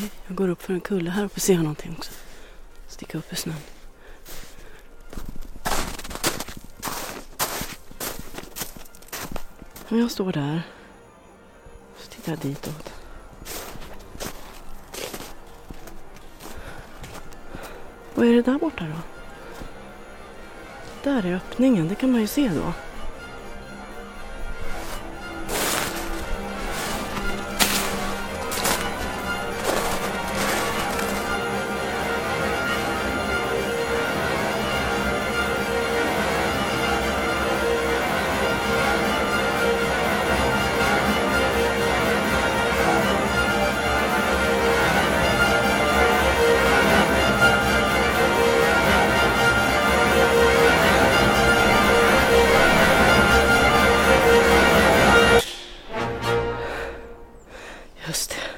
Nej, jag går upp för en kulle här uppe och ser någonting också. Sticka upp i snön. Och jag står där. Så tittar jag ditåt. Vad är det där borta då? Där är öppningen, det kan man ju se då. Just.